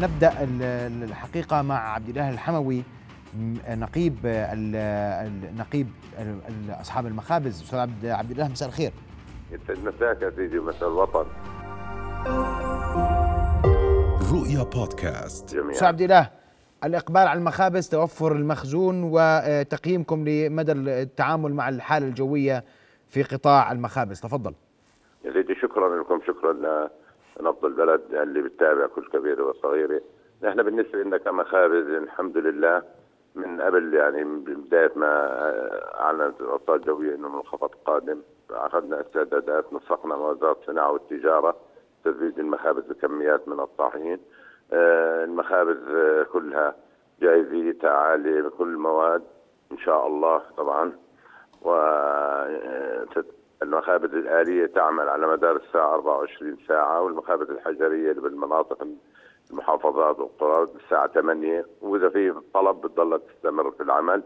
نبدأ الحقيقة مع عبد الاله الحموي نقيب نقيب أصحاب المخابز. أستاذ عبد عبد الاله مساء الخير. مساك يا سيدي مساء الوطن. رؤيا بودكاست. أستاذ عبد الاله الإقبال على المخابز توفر المخزون وتقييمكم لمدى التعامل مع الحالة الجوية في قطاع المخابز. تفضل. يا سيدي شكرا لكم شكرا نبض البلد اللي بتتابع كل كبيره وصغيره نحن بالنسبة لنا كمخابز الحمد لله من قبل يعني من بداية ما أعلنت الاوضاع الجوية إنه منخفض قادم. أخذنا استعدادات نسقنا مع وزاره الصناعه والتجارة تزويد المخابز بكميات من الطاحين. آه، المخابز كلها جاهزيتها عاليه بكل المواد إن شاء الله طبعا. و المخابز الآلية تعمل على مدار الساعة 24 ساعة والمخابز الحجرية اللي بالمناطق المحافظات والقرى الساعة 8 وإذا في طلب بتضل تستمر في العمل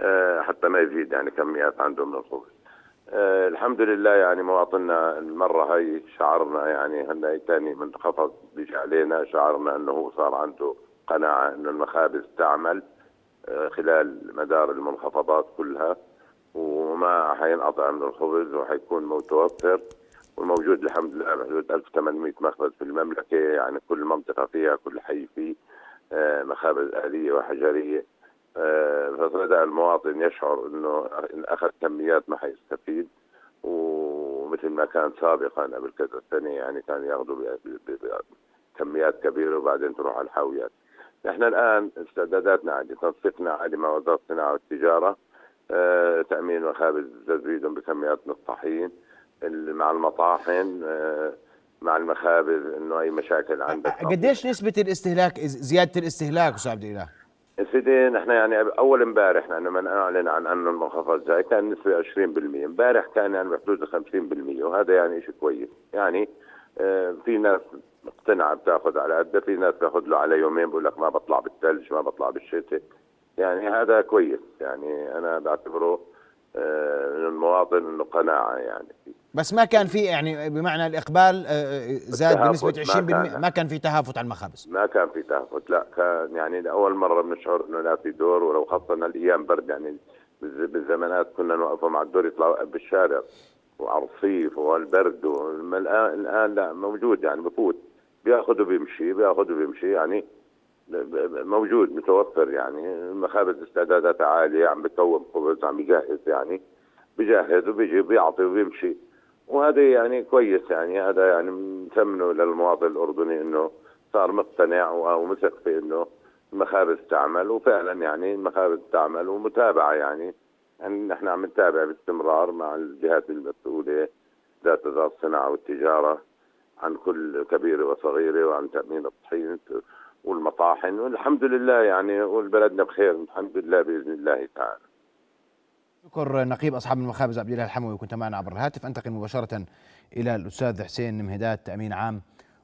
آه، حتى ما يزيد يعني كميات عنده من الخبز آه، الحمد لله يعني مواطننا المرة هاي شعرنا يعني هلا ثاني منخفض بيجي علينا شعرنا إنه هو صار عنده قناعة إنه المخابز تعمل آه، خلال مدار المنخفضات كلها. وما حينقطع من الخبز وحيكون متوفر والموجود الحمد لله بحدود 1800 مخبز في المملكة يعني كل منطقة فيها كل حي فيه آه، مخابز آلية وحجرية آه، فبدأ المواطن يشعر إنه إن أخذ كميات ما حيستفيد ومثل ما كان سابقا قبل كذا سنة يعني كان يأخذوا كميات كبيرة وبعدين تروح على الحاويات. نحن الآن استعداداتنا عاليه، تنسيقنا عالي مع وزارة الصناعة والتجارة تأمين مخابز تزويدهم بكميات من الطحين مع المطاحن آه، مع المخابز إنه أي مشاكل عندك. قديش نسبة الاستهلاك زيادة الاستهلاك أستاذ عبد الإله؟ سيدي نحن يعني أول امبارح لما نعلن عن انه المنخفض جاي كان نسبة 20% امبارح كان يعني بحدود 50% وهذا يعني شيء كويس. يعني آه، في ناس مقتنعة بتاخذ على قدها في ناس بياخذ له على يومين بقول لك ما بطلع بالثلج ما بطلع بالشتاء. يعني هذا كويس يعني أنا بعتبره آه، من المواطن انه قناعه يعني. بس ما كان في يعني بمعنى الإقبال آه، آه، زاد بنسبة 20% ما كان, ما كان في تهافت على المخابز. ما كان في تهافت لا كان يعني لأول مرة بنشعر إنه لا في دور ولو خاصة الأيام برد يعني بالزمانات كنا نوقف مع الدور يطلعوا بالشارع وعلى الصيف والبرد الان الآن لا موجود يعني بفوت. بياخذ وبيمشي بياخذ وبيمشي يعني. موجود متوفر يعني. المخابز استعداداتها عالية عم بكون خبز عم يجهز يعني. بجهز وبيجي بيعطي وبيمشي. وهذا يعني كويس يعني. هذا يعني نثمنه للمواطن الأردني إنه صار مقتنع ومثق في إنه المخابز تعمل. وفعلا يعني المخابز تعمل ومتابعة يعني. يعني نحن عم نتابع باستمرار مع الجهات المسؤولة ذات وزاره الصناعة والتجارة عن كل كبيرة وصغيرة وعن تأمين الطحين والمطاحن والحمد لله يعني والبلدنا بخير الحمد لله بإذن الله تعالى. شكر نقيب أصحاب المخابز عبد الله الحموي كنت معنا عبر الهاتف أنتقل مباشرة إلى الأستاذ حسين مهدات تأمين عام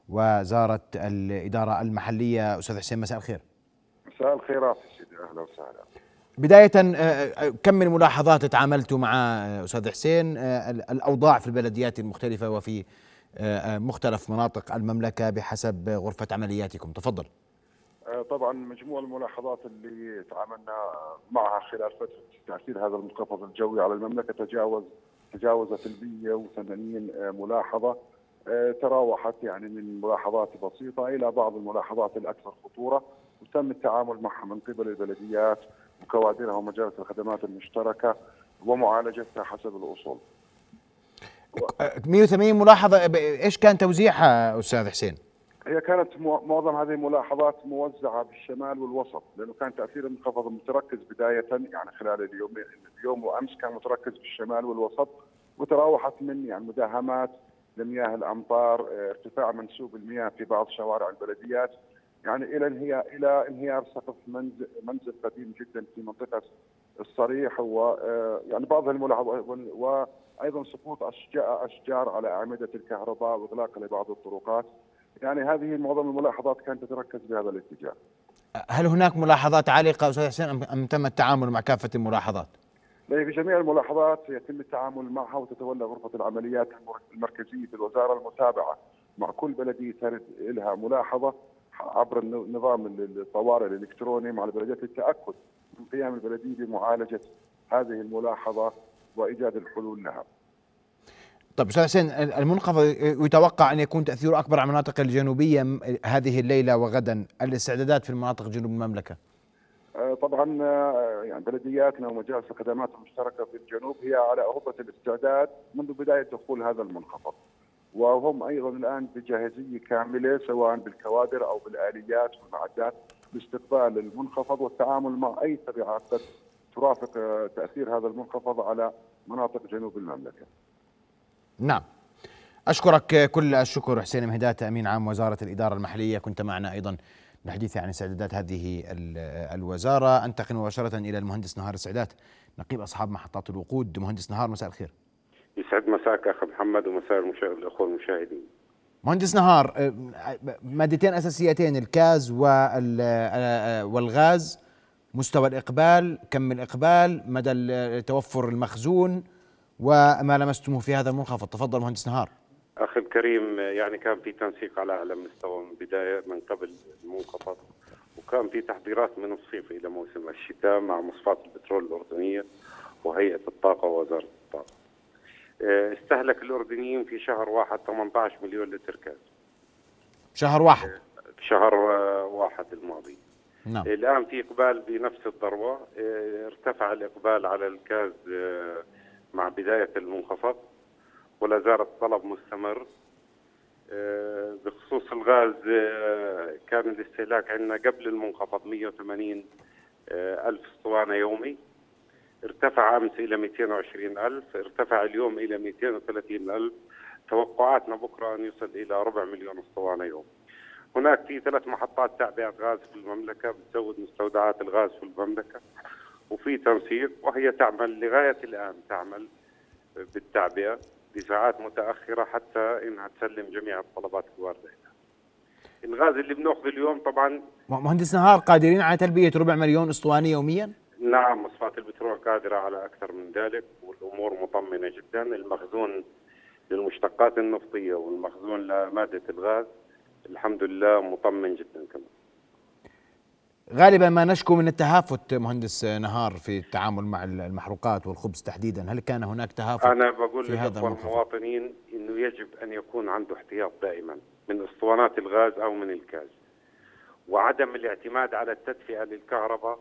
وزارة الإدارة المحلية أستاذ حسين مساء الخير. مساء الخيرات سيدي أهلا وسهلا. بداية آه، آه، كم من ملاحظات تعاملتوا مع آه، أستاذ حسين الأوضاع في البلديات المختلفة وفي مختلف مناطق المملكة بحسب غرفة عملياتكم تفضل طبعا مجموع الملاحظات اللي تعاملنا معها خلال فترة تأثير هذا المنخفض الجوي على المملكة تجاوز تجاوزت ال 180 ملاحظة آه، تراوحت يعني من ملاحظات بسيطة إلى بعض الملاحظات الأكثر خطورة وتم التعامل معها من قبل البلديات وكوادرها ومجالس الخدمات المشتركة ومعالجتها حسب الأصول. 180 ملاحظة إيش كان توزيعها أستاذ حسين؟ هي كانت معظم هذه الملاحظات موزعة بالشمال والوسط لأنه كان تاثير المنخفض متركز بداية يعني خلال اليوم اليوم وأمس كان متركز بالشمال والوسط وتراوحت من يعني مداهمات لمياه الأمطار ارتفاع منسوب المياه في بعض شوارع البلديات يعني إلى انهيار إلى انهيار سقف منزل منزل قديم جدا في منطقة الصريح و يعني بعض الملاحظات وأيضا سقوط أشجار على أعمدة الكهرباء وإغلاق لبعض الطرقات. يعني هذه معظم الملاحظات كانت تتركز بهذا الاتجاه هل هناك ملاحظات عالقة أستاذ حسين أم تم التعامل مع كافة الملاحظات؟ في جميع الملاحظات يتم التعامل معها وتتولى غرفة العمليات المركزية في الوزارة المتابعة مع كل بلدية ترد لها ملاحظة عبر نظام الطوارئ الإلكتروني مع البلديات للتأكد من قيام البلديه بمعالجة هذه الملاحظة وإيجاد الحلول لها. طيب أستاذ حسين المنخفض يتوقع أن يكون تأثيره أكبر على المناطق الجنوبية هذه الليلة وغدا. الاستعدادات في المناطق جنوب المملكة؟ آه، طبعا آه، يعني بلدياتنا ومجالس الخدمات المشتركة في الجنوب هي على أهبة الاستعداد منذ بداية دخول هذا المنخفض. وهم أيضا الآن بجاهزية كاملة سواء بالكوادر أو بالآليات والمعدات لاستقبال المنخفض والتعامل مع أي تبعات قد ترافق آه، تأثير هذا المنخفض على مناطق جنوب المملكة. نعم. أشكرك كل الشكر حسين مهدات أمين عام وزارة الإدارة المحلية. كنت معنا أيضا للحديث عن استعدادات هذه الوزارة. أنتقل مباشرة إلى المهندس نهار السعدات نقيب أصحاب محطات الوقود. مهندس نهار مساء الخير. يسعد مساك أخ محمد ومساء الأخوة المشاهدين. مهندس نهار مادتين أساسيتين الكاز والغاز مستوى الإقبال كم الإقبال مدى توفر المخزون وما لمستموه في هذا المنخفض تفضل مهندس نهار أخي الكريم يعني كان في تنسيق على أعلى مستوى من بداية من قبل المنخفض وكان في تحضيرات من الصيف إلى موسم الشتاء مع مصفاة البترول الأردنية وهيئة الطاقة ووزارة الطاقة. آه، استهلك الأردنيين في شهر واحد 18 مليون لتر غاز. شهر واحد شهر آه، واحد الماضي. نعم. الآن في إقبال بنفس الذروة آه، ارتفع الإقبال على الغاز مع بداية المنخفض ولا زال الطلب مستمر. آه، بخصوص الغاز آه، كان الاستهلاك عندنا قبل المنخفض 180 آه، ألف أسطوانة يومي. ارتفع أمس إلى 220 ألف ارتفع اليوم إلى 230 ألف. توقعاتنا بكرة أن يصل إلى ربع مليون أسطوانة يوم هناك في ثلاث محطات تعبئة غاز في المملكة بتزود مستودعات الغاز في المملكة. وفي تنسيق وهي تعمل لغاية الآن تعمل بالتعبئة بساعات متأخرة حتى إنها تسلم جميع الطلبات الواردة الغاز اللي بناخذه اليوم طبعا مهندس نهار قادرين على تلبية ربع مليون أسطوانة يوميا؟ نعم مصفاة البترول قادرة على أكثر من ذلك والأمور مطمنة جدا. المخزون للمشتقات النفطية والمخزون لمادة الغاز الحمد لله مطمن جدا كمان. غالبا ما نشكو من التهافت مهندس نهار في التعامل مع المحروقات والخبز تحديدا. هل كان هناك تهافت أنا بقول في هذا المواطنين إنه يجب أن يكون عنده احتياط دائما من أسطوانات الغاز أو من الكاز. وعدم الاعتماد على التدفئة للكهرباء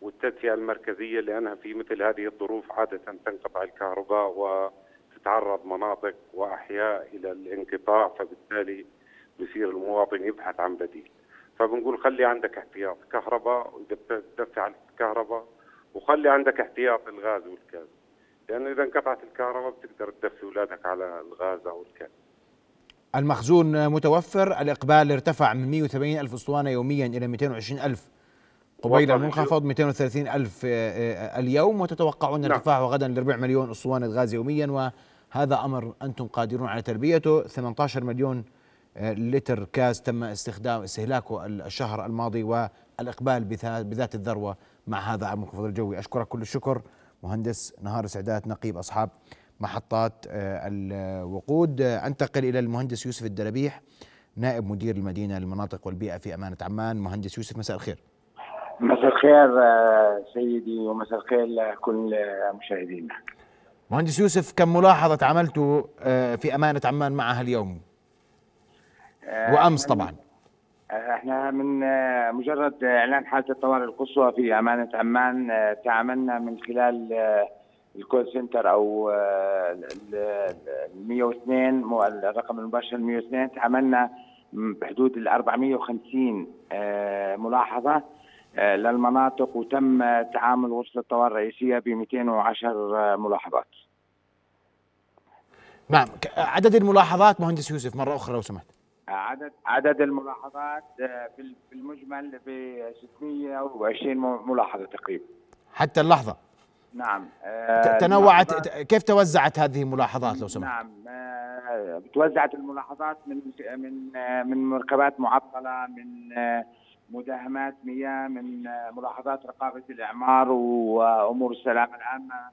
والتدفئة المركزية لأنها في مثل هذه الظروف عادة تنقطع الكهرباء وتتعرض مناطق وأحياء إلى الانقطاع فبالتالي بصير المواطن يبحث عن بديل. فبنقول خلي عندك احتياط كهرباء بتدفع على الكهرباء وخلي عندك احتياط الغاز والكاز لأنه إذا انقطعت الكهرباء بتقدر تدفي أولادك على الغاز أو الكاز المخزون متوفر الإقبال ارتفع من 180 ألف أسطوانة يوميا إلى 220 ألف. قبيل المنخفض 230 ألف آه، آه، اليوم وتتوقعون نعم. ارتفاعه غدا لربع مليون أسطوانة غاز يوميا وهذا أمر أنتم قادرون على تلبيته 18 مليون لتر كاز تم استخدام استهلاكه الشهر الماضي والإقبال بذات الذروة مع هذا المنخفض الجوي. أشكرك كل الشكر مهندس نهار سعدات نقيب أصحاب محطات آه، الوقود. أنتقل إلى المهندس يوسف الدلبيح نائب مدير المدينة للمناطق والبيئة في أمانة عمان. مهندس يوسف مساء الخير. مساء الخير آه، سيدي ومساء الخير لكل مشاهدينا. مهندس يوسف كم ملاحظة عملتوا آه، في أمانة عمان معها اليوم؟ آه، وأمس طبعا آه، إحنا من آه، مجرد إعلان حاله الطوارئ القصوى في أمانة عمان تعاملنا من خلال الكول سنتر أو ال 102 الرقم المباشر 102 تعاملنا بحدود ال 450 ملاحظة للمناطق وتم تعامل وسط الطوارئ الرئيسية ب 210 ملاحظات. نعم عدد الملاحظات مهندس يوسف مرة أخرى لو سمحت. عدد عدد الملاحظات آه، في المجمل ب 620 ملاحظة تقريبا حتى اللحظة نعم آه، تنوعت كيف توزعت هذه الملاحظات لو سمحت؟ نعم آه، توزعت الملاحظات من من من مركبات معطلة من مداهمات مياه من ملاحظات رقابة الإعمار وأمور السلامة العامة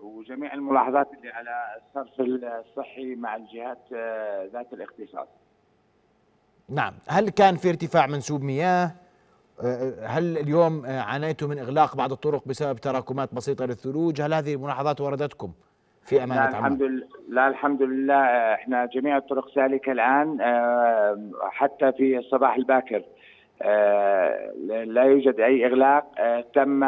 وجميع الملاحظات اللي على الصرف الصحي مع الجهات ذات الاختصاص. نعم. هل كان في ارتفاع منسوب مياه؟ آه، هل اليوم آه، عانيتم من إغلاق بعض الطرق بسبب تراكمات بسيطة للثلوج؟ هل هذه الملاحظات وردتكم في أمانة لا الحمد لله. لا الحمد لله. إحنا جميع الطرق سالكة الآن حتى في الصباح الباكر. لا يوجد أي إغلاق. تم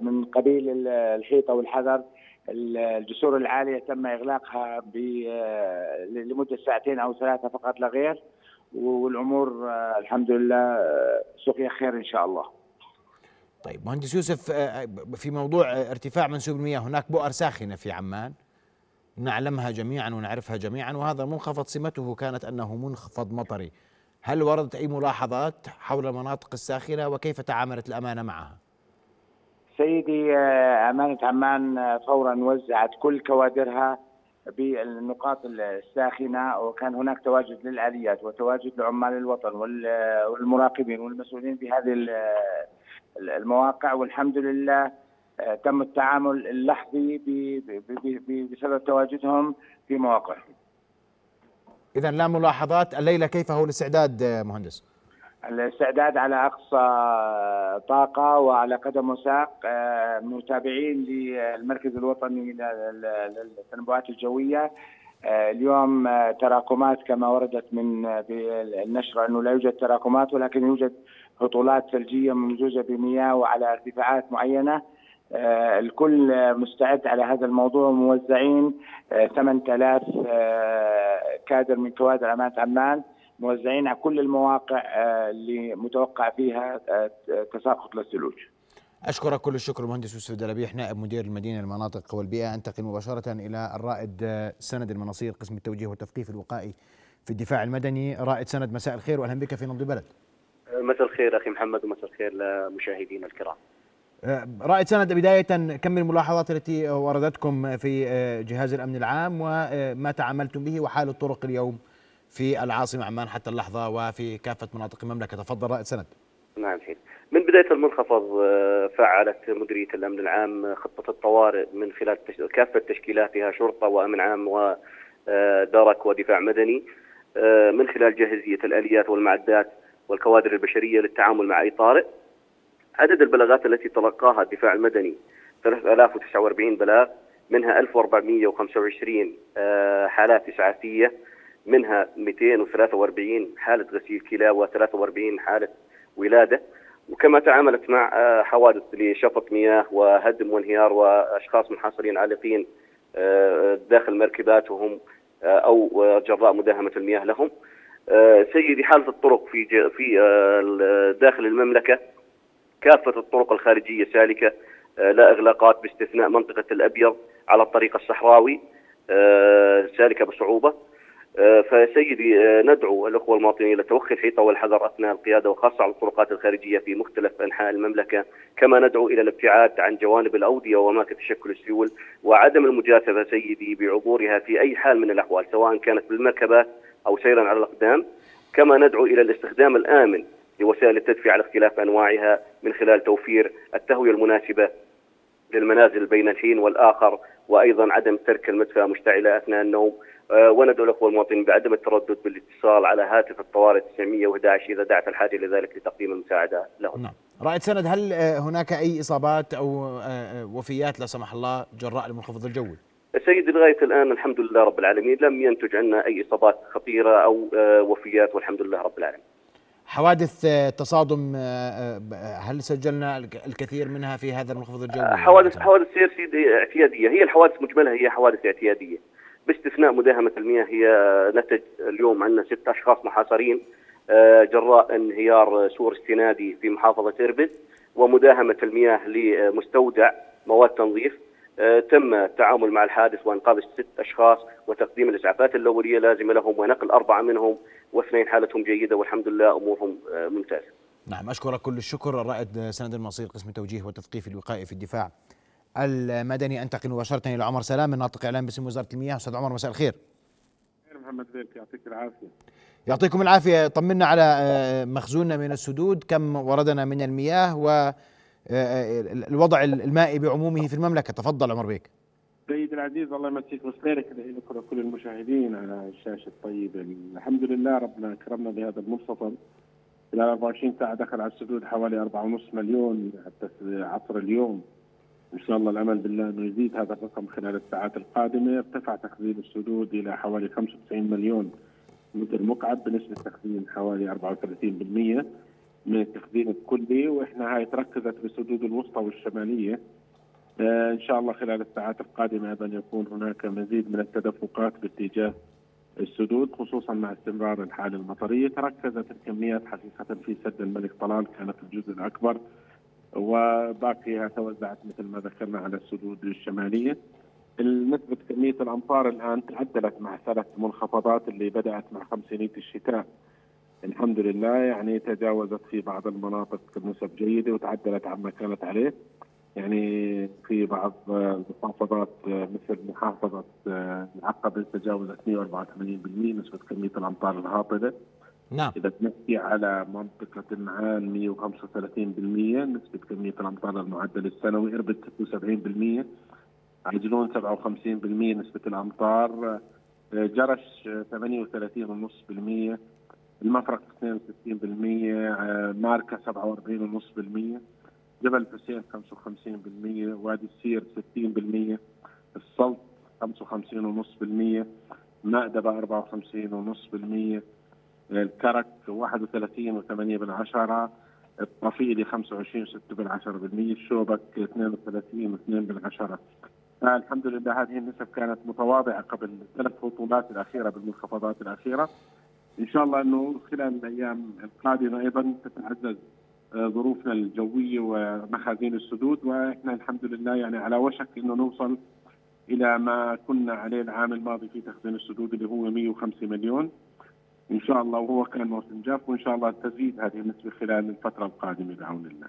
من قبيل الحيطة والحذر الجسور العالية تم إغلاقها لمدة ساعتين أو ثلاثة فقط لا غير. والأمور آه، الحمد لله آه، سقيا خير إن شاء الله. طيب مهندس يوسف آه، في موضوع ارتفاع منسوب المياه هناك بؤر ساخنة في عمان نعلمها جميعا ونعرفها جميعا وهذا منخفض سمته كانت أنه منخفض مطري. هل وردت أي ملاحظات حول المناطق الساخنة وكيف تعاملت الأمانة معها؟ سيدي أمانة عمان فورا وزعت كل كوادرها بالنقاط الساخنة وكان هناك تواجد للآليات وتواجد لعمال الوطن والمراقبين والمسؤولين بهذه المواقع والحمد لله آه، تم التعامل اللحظي بسبب تواجدهم في مواقعهم. اذا لا ملاحظات الليلة كيف هو الاستعداد مهندس؟ الاستعداد على أقصى طاقة وعلى قدم وساق آه، متابعين للمركز الوطني للتنبؤات الجوية. آه، اليوم آه، تراكمات كما وردت من النشره أنه لا يوجد تراكمات ولكن يوجد هطولات ثلجية ممزوجه بمياه وعلى ارتفاعات معينة. الكل مستعد على هذا الموضوع. موزعين 8000 كادر من كوادر امانه عمان. موزعين على كل المواقع آه، اللي متوقع فيها آه، تساقط للثلوج. أشكرك كل الشكر مهندس يوسف دلبيح نائب مدير المدينة المناطق والبيئة. أنتقل مباشرة إلى الرائد آه، سند المناصير قسم التوجيه والتثقيف الوقائي في الدفاع المدني. رائد سند مساء الخير وأهلا بك في نبض بلد مساء الخير أخي محمد ومساء الخير لمشاهدينا الكرام. رائد سند بداية كم من الملاحظات التي وردتكم في جهاز الأمن العام وما تعاملتم به وحال الطرق اليوم. في العاصمة عمان حتى اللحظة وفي كافة مناطق المملكة. تفضل رائد سند. نعم حين. من بداية المنخفض آه، فعلت مديرية الأمن العام خطة الطوارئ من خلال كافة تشكيلاتها شرطة وأمن عام ودرك آه، ودفاع مدني آه، من خلال جاهزية الآليات والمعدات والكوادر البشرية للتعامل مع أي طارئ. عدد البلاغات التي تلقاها الدفاع المدني 3049 بلاغ منها 1425 حالات إسعافية منها 243 حالة غسيل كلى و43 حالة ولادة وكما تعاملت مع آه، حوادث لشفط مياه وهدم وانهيار وأشخاص منحصرين عالقين آه، داخل مركباتهم آه، أو جراء مداهمة المياه لهم. سيدي حالة الطرق في في داخل المملكة كافة الطرق الخارجية سالكة لا إغلاقات باستثناء منطقة الأبيض على الطريق الصحراوي سالكة بصعوبة. آه، فسيدي آه، ندعو الأخوة المواطنين إلى توخي الحيطة والحذر أثناء القيادة وخاصة على الطرقات الخارجية في مختلف أنحاء المملكة، كما ندعو إلى الابتعاد عن جوانب الأودية وأماكن تشكل السيول وعدم المجاثفه سيدي بعبورها في أي حال من الأحوال سواء كانت بالمركبات أو سيرا على الأقدام، كما ندعو إلى الاستخدام الآمن لوسائل التدفئة على اختلاف أنواعها من خلال توفير التهوية المناسبة للمنازل بين الحين والآخر وأيضا عدم ترك المدفأة مشتعلة أثناء النوم. وندعو الأخوة المواطنين بعدم التردد بالاتصال على هاتف الطوارئ 911 إذا دعت الحاجة لذلك لتقديم المساعدة لهم. نعم. رائد سند هل آه، هناك أي إصابات أو آه، وفيات لا سمح الله جراء المنخفض الجوي؟ سيدي لغاية الآن الحمد لله رب العالمين لم ينتج عنا أي إصابات خطيرة أو وفيات والحمد لله رب العالمين. حوادث تصادم هل سجلنا الكثير منها في هذا المنخفض الجوي؟ حوادث حوادث سير سيدي اعتيادية هي الحوادث مجملها هي حوادث اعتيادية. باستثناء مداهمة المياه هي نتج اليوم عندنا ست أشخاص محاصرين آه، جراء انهيار سور استنادي في محافظة إربد ومداهمة المياه لمستودع مواد تنظيف آه، تم التعامل مع الحادث وإنقاذ ست أشخاص وتقديم الإسعافات الأولية لازمة لهم ونقل أربعة منهم واثنين حالتهم جيدة والحمد لله أمورهم آه، ممتازة. نعم أشكرك كل الشكر الرائد سند المصير قسم التوجيه والتثقيف الوقائي في الدفاع المدني. أنتقل مباشرة إلى عمر سلام من ناطق إعلام باسم وزارة المياه. أستاذ عمر مساء الخير. محمد زيك يعطيك العافية. يعطيكم العافية. طمنا على آه، مخزوننا من السدود. كم وردنا من المياه والوضع آه، المائي بعمومه في المملكة. تفضل عمر بيك. سيد العزيز الله يمسيك بالخير لك ولكل المشاهدين على الشاشة الطيبه الحمد لله ربنا اكرمنا بهذا المنخفض خلال 24 ساعة دخل على السدود حوالي 4.5 مليون حتى عصر اليوم. إن شاء الله الامل بالله إنه يزيد. هذا الرقم خلال الساعات القادمة. ارتفع تخزين السدود إلى حوالي 95 مليون متر مكعب بنسبة تخزين حوالي 34% من التخزين الكلي وإحنا هاي تركزت بالسدود الوسطى والشماليه آه إن شاء الله خلال الساعات القادمة أيضا يكون هناك مزيد من التدفقات باتجاه السدود خصوصا مع استمرار الحالة المطرية. تركزت الكميات حقيقة في سد الملك طلال كانت الجزء الأكبر. وباقيها توزعت مثل ما ذكرنا على السدود الشمالية. نسبة كمية الأمطار الآن تعدلت مع ثلاث منخفضات اللي بدأت مع خمسينية الشتاء. الحمد لله يعني تجاوزت في بعض المناطق نسب جيدة وتعدلت عما كانت عليه. يعني في بعض المحافظات مثل محافظة العقبة تجاوزت 184% نسبة كمية الأمطار الهاطلة نعم. إذا بنحكي على منطقة النعال 135% نسبة كمية الأمطار المعدل السنوي إربد 76% عجلون 57% نسبة الأمطار. جرش 38.5% المفرق 62% ماركة 47.5% جبل حسين 55% وادي السير 60% السلط 55.5% مأدبة 54.5% الكرك 31 و8 بالعشرة الطفيلي 25 6 بالعشرة بالمية الشوبك 32 و2 بالعشرة. الحمد لله هذه النسب كانت متواضعة قبل الثلاث هطولات الأخيرة بالمنخفضات الأخيرة. إن شاء الله أنه خلال الأيام القادمة أيضا تتعزز ظروفنا الجوية ومخازين السدود. وإحنا الحمد لله يعني على وشك أنه نوصل إلى ما كنا عليه العام الماضي في تخزين السدود اللي هو 105 مليون. إن شاء الله وهو كان موسم جاف وإن شاء الله تزيد هذه النسبة خلال الفترة القادمة بعون الله.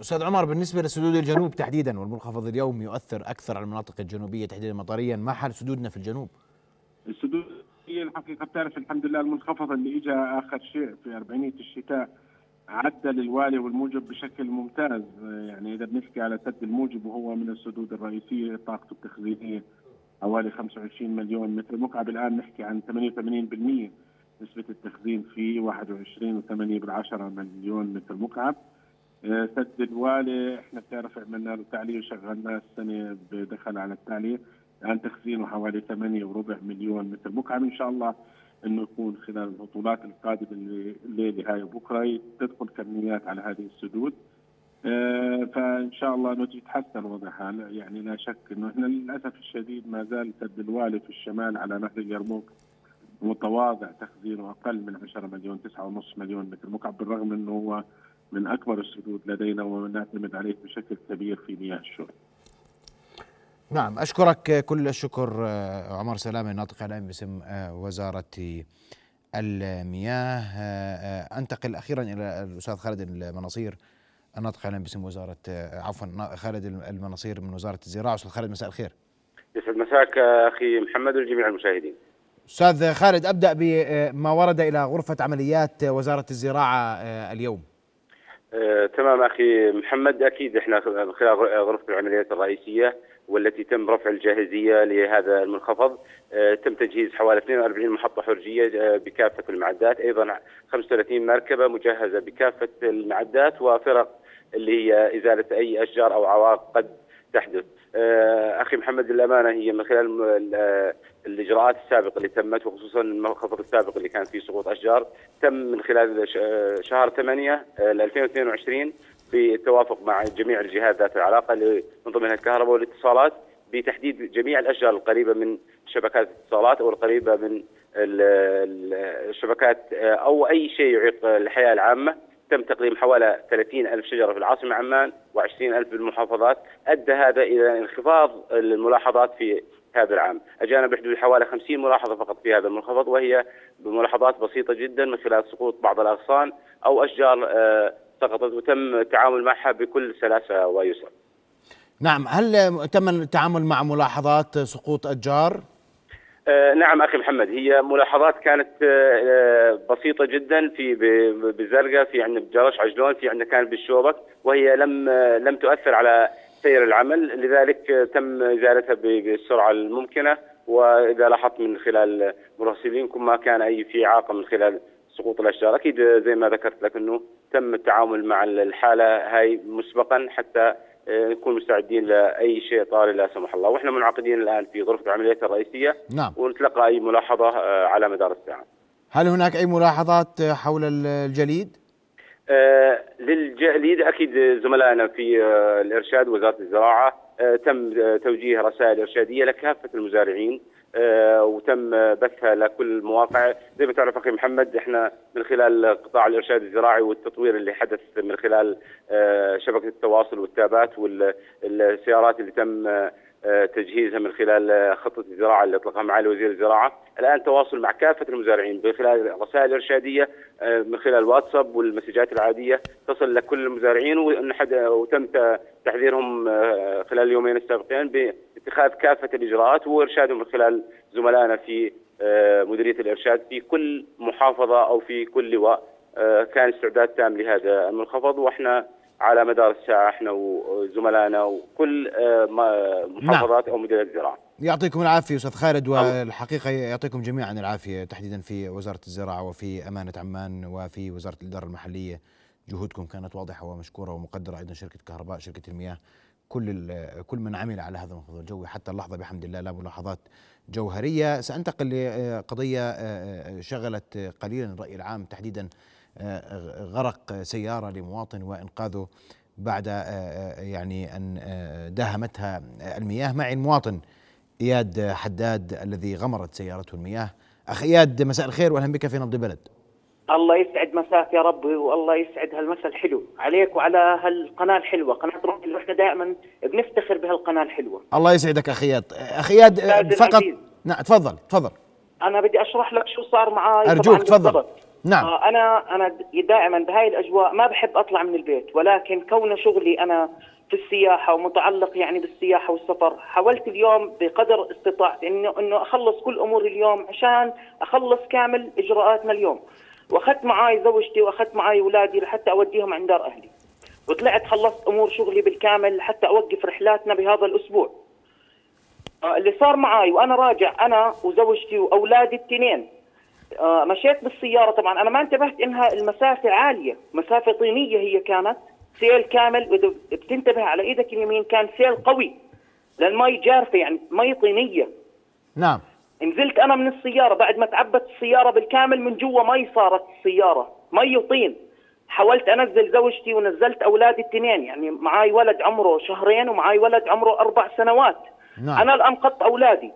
أستاذ عمر بالنسبة لسدود الجنوب تحديدا والمنخفض اليوم يؤثر أكثر على المناطق الجنوبية تحديدا مطريا ما حال سدودنا في الجنوب؟ السدود هي الحقيقة بتعرف الحمد لله المنخفض اللي اجى آخر شيء في أربعينية الشتاء عدل الوالي والموجب بشكل ممتاز يعني إذا بنحكي على سد الموجب وهو من السدود الرئيسية طاقته التخزينية حوالي 25 مليون متر مكعب الآن نحكي عن 88% نسبة التخزين فيه 21.8 بالعشرة مليون متر مكعب. سد الوالي إحنا بتعرف عملنا له تعلية وشغلناه السنة بدخل على التعلية الآن تخزينه حوالي 8 وربع مليون متر مكعب. إن شاء الله إنه يكون خلال البطولات القادمة اللي الليلة هاي وبكرة تدخل كميات على هذه السدود. آه فإن شاء الله انه يتحسن وضعها يعني لا شك إنه إحنا للأسف الشديد ما زال سد الوالي في الشمال على نهر اليرموك متواضع تخزينه أقل من 10 مليون 9.5 مليون متر مكعب بالرغم إنه هو من أكبر السدود لدينا ونعتمد عليه بشكل كبير في مياه الشرب. نعم أشكرك كل الشكر عمر سلامة الناطق الان باسم وزارة المياه أنتقل أخيرا إلى الأستاذ خالد المناصير الناطق الان باسم وزارة عفوا خالد المناصير من وزارة الزراعة أستاذ خالد مساء الخير. يسعد مساك أخي محمد والجميع المشاهدين. أستاذ خالد أبدأ بما ورد إلى غرفة عمليات وزارة الزراعة اليوم. آه، تمام أخي محمد أكيد إحنا من خلال غرفة العمليات الرئيسية والتي تم رفع الجاهزية لهذا المنخفض آه، تم تجهيز حوالي 42 محطة حرجية آه، بكافة المعدات أيضا 35 مركبة مجهزة بكافة المعدات وفرق اللي هي إزالة أي أشجار أو عوائق قد تحدث. أخي محمد للامانه هي من خلال الإجراءات السابقة اللي تمت وخصوصا المنخفض السابق اللي كان فيه سقوط أشجار تم من خلال شهر 8 2022 بالتوافق مع جميع الجهات ذات العلاقة من ضمنها الكهرباء والاتصالات بتحديد جميع الأشجار القريبة من شبكات الاتصالات أو القريبة من الشبكات أو أي شيء يعيق الحياة العامة. تم تقديم حوالي 30 ألف شجرة في العاصمة عمان و20 ألف بالمحافظات. أدى هذا إلى انخفاض الملاحظات في هذا العام. أجانا بحدود حوالي 50 ملاحظة فقط في هذا المنخفض وهي بملاحظات بسيطة جدا من خلال سقوط بعض الأغصان أو أشجار سقطت وتم التعامل معها بكل سلاسة ويسر. نعم هل تم التعامل مع ملاحظات سقوط أشجار؟ آه نعم أخي محمد هي ملاحظات كانت آه بسيطة جدا في بزرقاء في عندنا بجرش عجلون في عندنا كانت بالشوبك وهي لم آه لم تؤثر على سير العمل لذلك تم إزالتها بالسرعه الممكنة وإذا لاحظت من خلال مراسلينكم ما كان أي في إعاقة من خلال سقوط الأشجار. أكيد زي ما ذكرت لك إنه تم التعامل مع الحالة هاي مسبقا حتى آه، نكون مستعدين لأي شيء طارئ لا سمح الله. وإحنا منعقدين الآن في غرفة العمليات الرئيسية. نعم. ونتلقى أي ملاحظة آه، على مدار الساعة. هل هناك أي ملاحظات حول الجليد؟ آه، للجليد أكيد زملائنا في آه، الإرشاد وزارة الزراعة آه، تم آه، توجيه رسائل إرشادية لكافة المزارعين. آه، وتم آه، بثها لكل المواقع. زي ما تعرف أخي محمد إحنا من خلال قطاع الإرشاد الزراعي والتطوير اللي حدث من خلال آه، شبكة التواصل والتابات والسيارات اللي تم آه، تجهيزها من خلال آه، خطة الزراعة اللي أطلقها معالي وزير الزراعة، الآن تواصل مع كافة المزارعين من خلال رسائل إرشادية آه، من خلال الواتساب والمسجات العادية. تصل لكل المزارعين وتم تحذيرهم آه، خلال اليومين السابقين باتخاذ كافة الإجراءات وإرشادهم من خلال زملائنا في آه، مديرية الإرشاد في كل محافظة أو في كل لواء آه، كان استعداد تام لهذا المنخفض. وإحنا على مدار الساعة إحنا وزملائنا وكل آه، ما- محافظات أو مديريات الزراعه. يعطيكم العافية أستاذ خالد والحقيقة يعطيكم جميعا العافية تحديدا في وزارة الزراعة وفي أمانة عمان وفي وزارة الإدارة المحلية. جهودكم كانت واضحة ومشكورة ومقدرة أيضا شركة كهرباء شركة المياه. كل كل من عمل على هذا المنخفض الجوي حتى اللحظة بحمد الله لا ملاحظات جوهرية. سأنتقل لقضية شغلت قليلا الرأي العام تحديدا غرق سيارة لمواطن وإنقاذه بعد يعني أن داهمتها المياه. معي المواطن إياد حداد الذي غمرت سيارته المياه. أخ إياد مساء الخير وأهلا بك في نبض البلد. الله يسعد مساك يا رب والله يسعد هالمسا الحلو. عليك وعلى هالقناة الحلوة قناة ربي اللي إحنا دائما بنفتخر بهالقناة الحلوة. الله يسعدك أخ إياد. أخ إياد فقط. نعم تفضل تفضل. أنا بدي أشرح لك شو صار معي طبعاً تفضل. نعم. آه أنا أنا دائما بهاي الأجواء ما بحب أطلع من البيت ولكن كون شغلي أنا في السياحة ومتعلق يعني بالسياحة والسفر حاولت اليوم بقدر استطاعتي انه إنه أخلص كل أموري اليوم عشان أخلص كامل إجراءاتنا اليوم. وأخذت معي زوجتي وأخذت معي أولادي لحتى أوديهم عند دار أهلي. وطلعت خلصت أمور شغلي بالكامل حتى أوقف رحلاتنا بهذا الأسبوع. آه، اللي صار معي وأنا راجع أنا وزوجتي وأولادي الاثنين آه، مشيت بالسيارة طبعا. أنا ما انتبهت إنها المسافة عالية. مسافة طينية هي كانت. سيل كامل وإذا بتنتبه على إيدك اليمين كان سيل قوي. للمي جارفة يعني مي طينية. نعم. نزلت أنا من السيارة. بعد ما تعبت السيارة بالكامل من جوا مي صارت السيارة. مي وطين. حاولت أنزل زوجتي ونزلت أولادي الاثنين. يعني معاي ولد عمره شهرين ومعاي ولد عمره أربع سنوات. نعم. أنا اللي انقذت أولادي.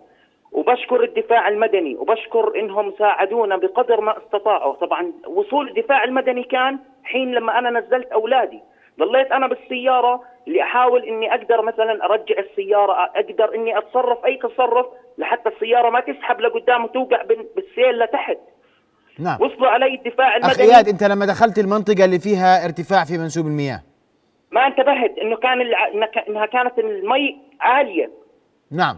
وبشكر الدفاع المدني وبشكر إنهم ساعدونا بقدر ما استطاعوا. طبعا وصول الدفاع المدني كان حين لما أنا نزلت أولادي. ضليت أنا بالسيارة اللي احاول إني أقدر مثلا أرجع السيارة أقدر إني أتصرف أي تصرف لحتى السيارة ما تسحب لقدام وتوقع بال- بالسيل لتحت. نعم. وصلوا علي الدفاع المدني. إياد أنت لما دخلت المنطقة اللي فيها ارتفاع في منسوب المياه. ما انتبهت إنه كان الع... إنها كانت المي عالية. نعم.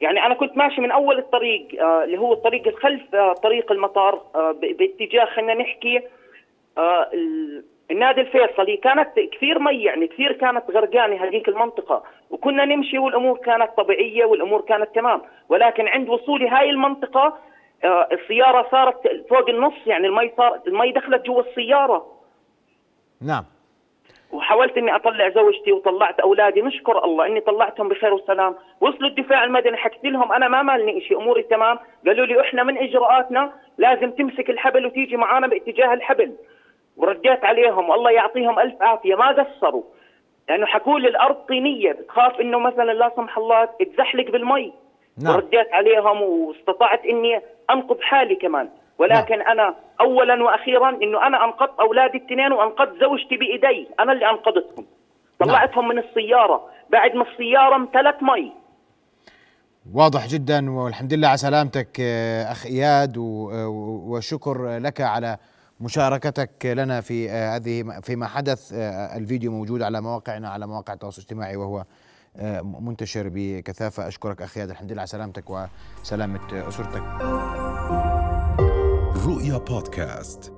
يعني أنا كنت ماشي من أول الطريق آه اللي هو الطريق الخلف آه طريق المطار آه باتجاه خلينا نحكي ال- النادي الفيصلي. كانت كثير مي يعني كثير كانت غرقانة هذيك المنطقة. وكنا نمشي والأمور كانت طبيعية والأمور كانت تمام. ولكن عند وصولي هاي المنطقة السيارة صارت فوق النص يعني المي صار المي دخلت جوا السيارة. نعم. وحاولت إني أطلع زوجتي وطلعت أولادي. نشكر الله إني طلعتهم بخير وسلام. وصلوا الدفاع المدني حكيت لهم أنا ما مالني شيء أموري تمام. قالوا لي إحنا من إجراءاتنا لازم تمسك الحبل وتيجي معانا باتجاه الحبل. ورديت عليهم والله يعطيهم ألف عافية. ما قصروا. لأنه حكوا لي الأرض طينية بتخاف إنه مثلا لا سمح الله تزحلق بالمي. نعم. ورديت عليهم واستطعت إني أنقذ حالي كمان. ولكن أنا اولا وأخيرا إنه أنا انقذت أولادي الاثنين وانقذت زوجتي بإيدي. أنا اللي أنقذتهم. طلعتهم من السيارة. بعد ما السيارة امتلت مي. واضح جدا والحمد لله على سلامتك آه، أخ إياد آه، وشكر لك على مشاركتك لنا في آه، هذه فيما حدث. الفيديو موجود على مواقعنا على مواقع التواصل الاجتماعي وهو منتشر بكثافة. أشكرك أخ إياد الحمد لله على سلامتك وسلامة أسرتك. رؤيا بودكاست